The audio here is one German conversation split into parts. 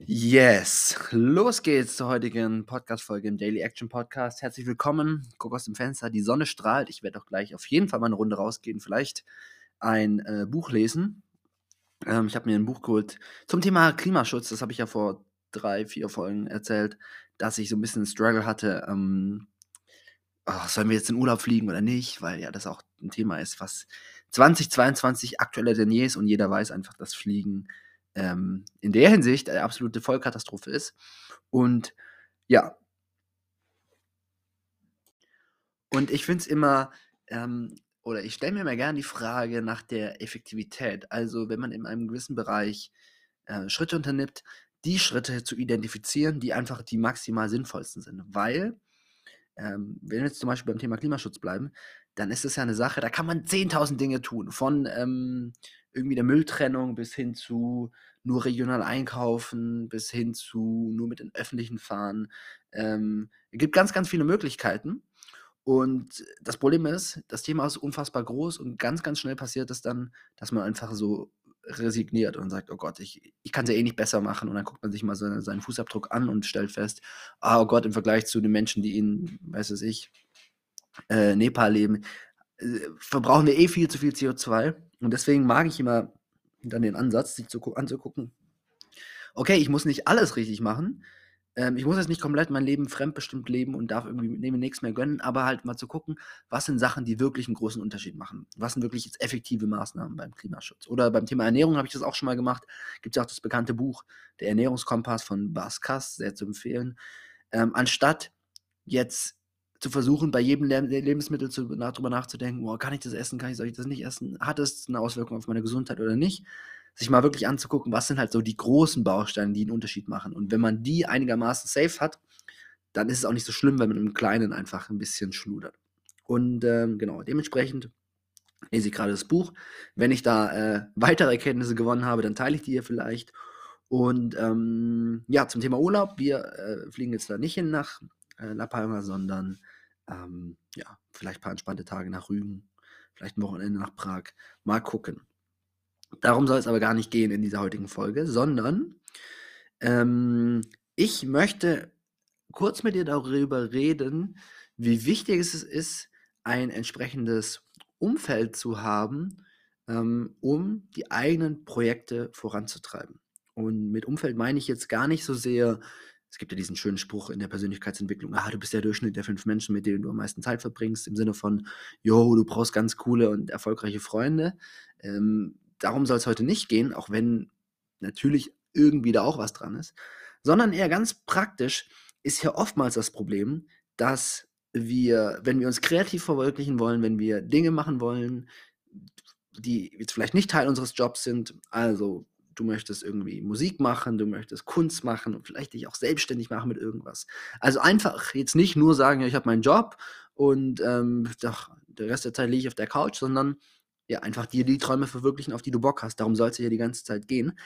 Yes, los geht's zur heutigen Podcast-Folge im Daily Action Podcast. Herzlich willkommen. Guck aus dem Fenster, die Sonne strahlt. Ich werde auch gleich auf jeden Fall mal eine Runde rausgehen, vielleicht ein äh, Buch lesen. Ähm, ich habe mir ein Buch geholt zum Thema Klimaschutz. Das habe ich ja vor drei, vier Folgen erzählt, dass ich so ein bisschen Struggle hatte. Ähm, oh, sollen wir jetzt in Urlaub fliegen oder nicht? Weil ja das auch ein Thema ist, was 2022 aktueller denn je ist und jeder weiß einfach, dass Fliegen ähm, in der Hinsicht eine absolute Vollkatastrophe ist. Und ja. Und ich finde es immer, ähm, oder ich stelle mir immer gerne die Frage nach der Effektivität. Also wenn man in einem gewissen Bereich äh, Schritte unternimmt, die Schritte zu identifizieren, die einfach die maximal sinnvollsten sind. Weil, ähm, wenn wir jetzt zum Beispiel beim Thema Klimaschutz bleiben, dann ist es ja eine Sache, da kann man 10.000 Dinge tun. Von ähm, irgendwie der Mülltrennung bis hin zu nur regional einkaufen, bis hin zu nur mit den Öffentlichen fahren. Ähm, es gibt ganz, ganz viele Möglichkeiten. Und das Problem ist, das Thema ist unfassbar groß und ganz, ganz schnell passiert es dann, dass man einfach so resigniert und sagt, oh Gott, ich, ich kann es ja eh nicht besser machen. Und dann guckt man sich mal seine, seinen Fußabdruck an und stellt fest, oh Gott, im Vergleich zu den Menschen, die in, weiß es ich, äh, Nepal leben, äh, verbrauchen wir eh viel zu viel CO2. Und deswegen mag ich immer dann den Ansatz, sich zu, anzugucken, okay, ich muss nicht alles richtig machen. Ähm, ich muss jetzt nicht komplett mein Leben fremdbestimmt leben und darf irgendwie mir nichts mehr gönnen, aber halt mal zu gucken, was sind Sachen, die wirklich einen großen Unterschied machen. Was sind wirklich jetzt effektive Maßnahmen beim Klimaschutz? Oder beim Thema Ernährung habe ich das auch schon mal gemacht. Gibt es ja auch das bekannte Buch, der Ernährungskompass von Bas Kass, sehr zu empfehlen. Ähm, anstatt jetzt zu versuchen, bei jedem Le Lebensmittel zu, nach, drüber nachzudenken, boah, kann ich das essen, kann ich, soll ich das nicht essen, hat es eine Auswirkung auf meine Gesundheit oder nicht, sich mal wirklich anzugucken, was sind halt so die großen Bausteine, die einen Unterschied machen. Und wenn man die einigermaßen safe hat, dann ist es auch nicht so schlimm, wenn man im Kleinen einfach ein bisschen schludert. Und ähm, genau, dementsprechend lese ich gerade das Buch. Wenn ich da äh, weitere Erkenntnisse gewonnen habe, dann teile ich die hier vielleicht. Und ähm, ja, zum Thema Urlaub. Wir äh, fliegen jetzt da nicht hin nach äh, La Palma, sondern ähm, ja, vielleicht ein paar entspannte Tage nach Rügen, vielleicht ein Wochenende nach Prag. Mal gucken. Darum soll es aber gar nicht gehen in dieser heutigen Folge, sondern ähm, ich möchte kurz mit dir darüber reden, wie wichtig es ist, ein entsprechendes Umfeld zu haben, ähm, um die eigenen Projekte voranzutreiben. Und mit Umfeld meine ich jetzt gar nicht so sehr es gibt ja diesen schönen Spruch in der Persönlichkeitsentwicklung, ah, du bist der Durchschnitt der fünf Menschen, mit denen du am meisten Zeit verbringst, im Sinne von, yo, du brauchst ganz coole und erfolgreiche Freunde. Ähm, darum soll es heute nicht gehen, auch wenn natürlich irgendwie da auch was dran ist, sondern eher ganz praktisch ist ja oftmals das Problem, dass wir, wenn wir uns kreativ verwirklichen wollen, wenn wir Dinge machen wollen, die jetzt vielleicht nicht Teil unseres Jobs sind, also du möchtest irgendwie Musik machen, du möchtest Kunst machen und vielleicht dich auch selbstständig machen mit irgendwas. Also einfach jetzt nicht nur sagen, ja, ich habe meinen Job und ähm, doch, der Rest der Zeit liege ich auf der Couch, sondern ja, einfach dir die Träume verwirklichen, auf die du Bock hast. Darum soll es ja die ganze Zeit gehen.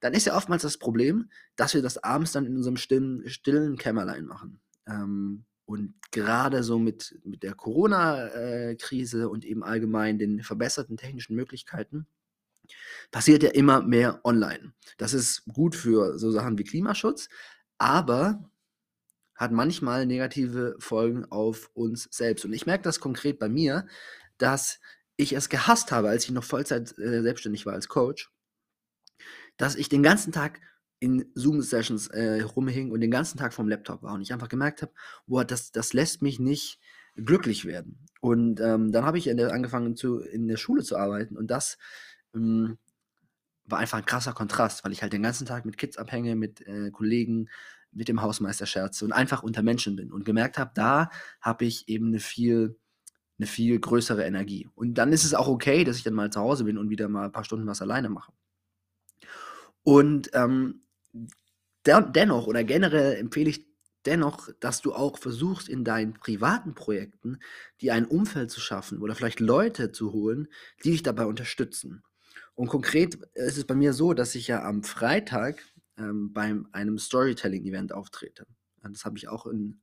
Dann ist ja oftmals das Problem, dass wir das abends dann in unserem stillen, stillen Kämmerlein machen. Ähm, und gerade so mit, mit der Corona-Krise äh, und eben allgemein den verbesserten technischen Möglichkeiten passiert ja immer mehr online. Das ist gut für so Sachen wie Klimaschutz, aber hat manchmal negative Folgen auf uns selbst. Und ich merke das konkret bei mir, dass ich es gehasst habe, als ich noch Vollzeit äh, selbstständig war als Coach, dass ich den ganzen Tag in Zoom-Sessions äh, rumhing und den ganzen Tag vom Laptop war und ich einfach gemerkt habe, boah, das, das lässt mich nicht glücklich werden. Und ähm, dann habe ich der, angefangen zu, in der Schule zu arbeiten und das ähm, war einfach ein krasser Kontrast, weil ich halt den ganzen Tag mit Kids abhänge, mit äh, Kollegen, mit dem Hausmeister scherze und einfach unter Menschen bin und gemerkt habe, da habe ich eben eine viel, eine viel größere Energie. Und dann ist es auch okay, dass ich dann mal zu Hause bin und wieder mal ein paar Stunden was alleine mache. Und ähm, der, dennoch oder generell empfehle ich dennoch, dass du auch versuchst, in deinen privaten Projekten dir ein Umfeld zu schaffen oder vielleicht Leute zu holen, die dich dabei unterstützen. Und konkret ist es bei mir so, dass ich ja am Freitag ähm, bei einem Storytelling-Event auftrete. Das habe ich auch in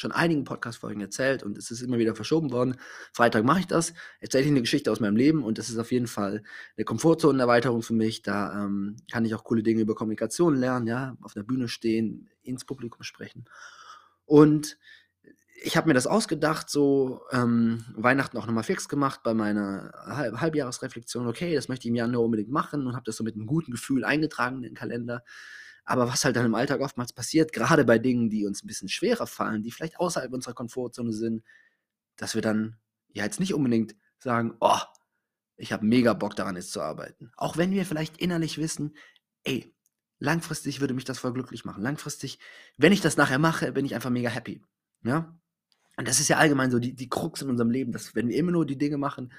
schon einigen Podcast-Folgen erzählt und es ist immer wieder verschoben worden. Freitag mache ich das, erzähle ich eine Geschichte aus meinem Leben und das ist auf jeden Fall eine Komfortzonenerweiterung für mich. Da ähm, kann ich auch coole Dinge über Kommunikation lernen, ja, auf der Bühne stehen, ins Publikum sprechen. Und ich habe mir das ausgedacht, so ähm, Weihnachten auch nochmal fix gemacht bei meiner Halb Halbjahresreflexion. Okay, das möchte ich im Januar unbedingt machen und habe das so mit einem guten Gefühl eingetragen in den Kalender. Aber was halt dann im Alltag oftmals passiert, gerade bei Dingen, die uns ein bisschen schwerer fallen, die vielleicht außerhalb unserer Komfortzone sind, dass wir dann ja jetzt nicht unbedingt sagen, oh, ich habe mega Bock daran jetzt zu arbeiten. Auch wenn wir vielleicht innerlich wissen, ey, langfristig würde mich das voll glücklich machen. Langfristig, wenn ich das nachher mache, bin ich einfach mega happy. Ja? Und das ist ja allgemein so die, die Krux in unserem Leben, dass wenn wir immer nur die Dinge machen,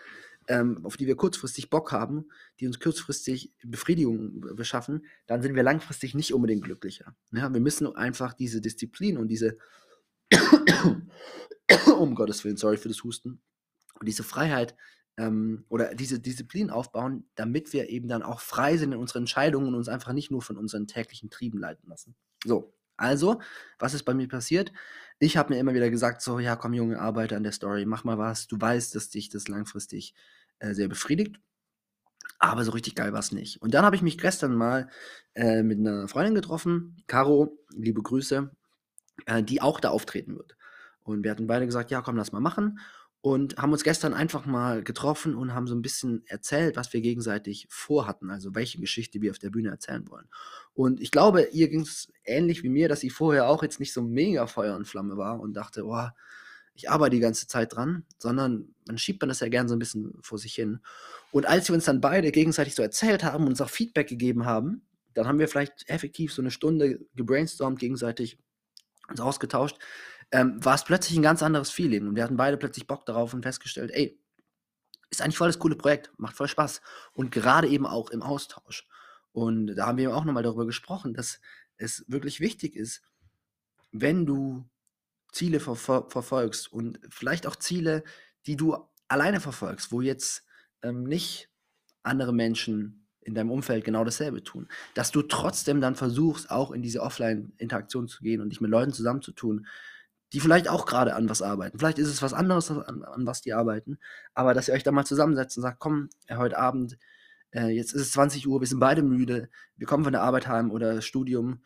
ähm, auf die wir kurzfristig Bock haben, die uns kurzfristig Befriedigung beschaffen, dann sind wir langfristig nicht unbedingt glücklicher. Ja, wir müssen einfach diese Disziplin und diese, um Gottes Willen, sorry für das Husten, und diese Freiheit ähm, oder diese Disziplin aufbauen, damit wir eben dann auch frei sind in unseren Entscheidungen und uns einfach nicht nur von unseren täglichen Trieben leiten lassen. So, also, was ist bei mir passiert? Ich habe mir immer wieder gesagt, so, ja, komm, Junge, arbeite an der Story, mach mal was. Du weißt, dass dich das langfristig äh, sehr befriedigt. Aber so richtig geil war es nicht. Und dann habe ich mich gestern mal äh, mit einer Freundin getroffen, Caro, liebe Grüße, äh, die auch da auftreten wird. Und wir hatten beide gesagt, ja, komm, lass mal machen und haben uns gestern einfach mal getroffen und haben so ein bisschen erzählt, was wir gegenseitig vorhatten, also welche Geschichte wir auf der Bühne erzählen wollen. Und ich glaube, ihr ging es ähnlich wie mir, dass sie vorher auch jetzt nicht so mega Feuer und Flamme war und dachte, oh, ich arbeite die ganze Zeit dran, sondern man schiebt man das ja gern so ein bisschen vor sich hin. Und als wir uns dann beide gegenseitig so erzählt haben und uns auch Feedback gegeben haben, dann haben wir vielleicht effektiv so eine Stunde gebrainstormt, gegenseitig uns ausgetauscht, ähm, war es plötzlich ein ganz anderes Feeling. Und wir hatten beide plötzlich Bock darauf und festgestellt, ey, ist eigentlich voll das coole Projekt, macht voll Spaß. Und gerade eben auch im Austausch. Und da haben wir auch nochmal darüber gesprochen, dass es wirklich wichtig ist, wenn du Ziele verfol verfolgst und vielleicht auch Ziele, die du alleine verfolgst, wo jetzt ähm, nicht andere Menschen in deinem Umfeld genau dasselbe tun, dass du trotzdem dann versuchst, auch in diese Offline-Interaktion zu gehen und dich mit Leuten zusammenzutun, die vielleicht auch gerade an was arbeiten. Vielleicht ist es was anderes, an, an, was die arbeiten, aber dass ihr euch da mal zusammensetzt und sagt, komm, äh, heute Abend, äh, jetzt ist es 20 Uhr, wir sind beide müde, wir kommen von der Arbeit heim oder Studium.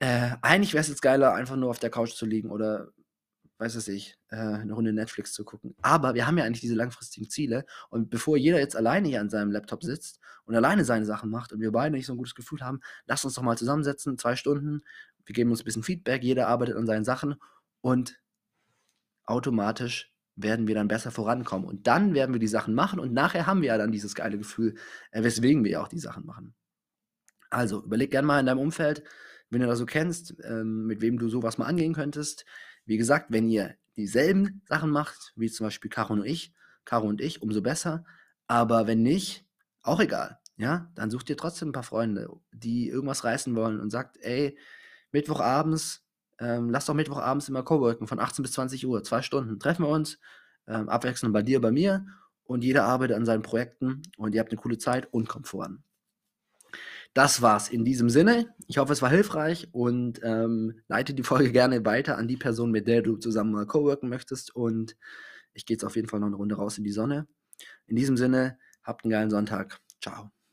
Äh, eigentlich wäre es jetzt geiler, einfach nur auf der Couch zu liegen oder, weiß es ich, äh, eine Runde Netflix zu gucken. Aber wir haben ja eigentlich diese langfristigen Ziele und bevor jeder jetzt alleine hier an seinem Laptop sitzt und alleine seine Sachen macht und wir beide nicht so ein gutes Gefühl haben, lasst uns doch mal zusammensetzen, zwei Stunden, wir geben uns ein bisschen Feedback, jeder arbeitet an seinen Sachen und automatisch werden wir dann besser vorankommen. Und dann werden wir die Sachen machen und nachher haben wir ja dann dieses geile Gefühl, äh, weswegen wir ja auch die Sachen machen. Also überleg gerne mal in deinem Umfeld, wenn du das so kennst, ähm, mit wem du sowas mal angehen könntest. Wie gesagt, wenn ihr dieselben Sachen macht, wie zum Beispiel Caro und ich, Caro und ich, umso besser. Aber wenn nicht, auch egal. Ja, dann sucht ihr trotzdem ein paar Freunde, die irgendwas reißen wollen und sagt, ey, Mittwochabends ähm, lass doch Mittwochabends immer Coworken von 18 bis 20 Uhr, zwei Stunden. Treffen wir uns, ähm, abwechselnd bei dir, bei mir und jeder arbeitet an seinen Projekten und ihr habt eine coole Zeit und kommt voran. Das war's in diesem Sinne. Ich hoffe, es war hilfreich und ähm, leite die Folge gerne weiter an die Person, mit der du zusammen mal coworken möchtest. Und ich gehe jetzt auf jeden Fall noch eine Runde raus in die Sonne. In diesem Sinne, habt einen geilen Sonntag. Ciao.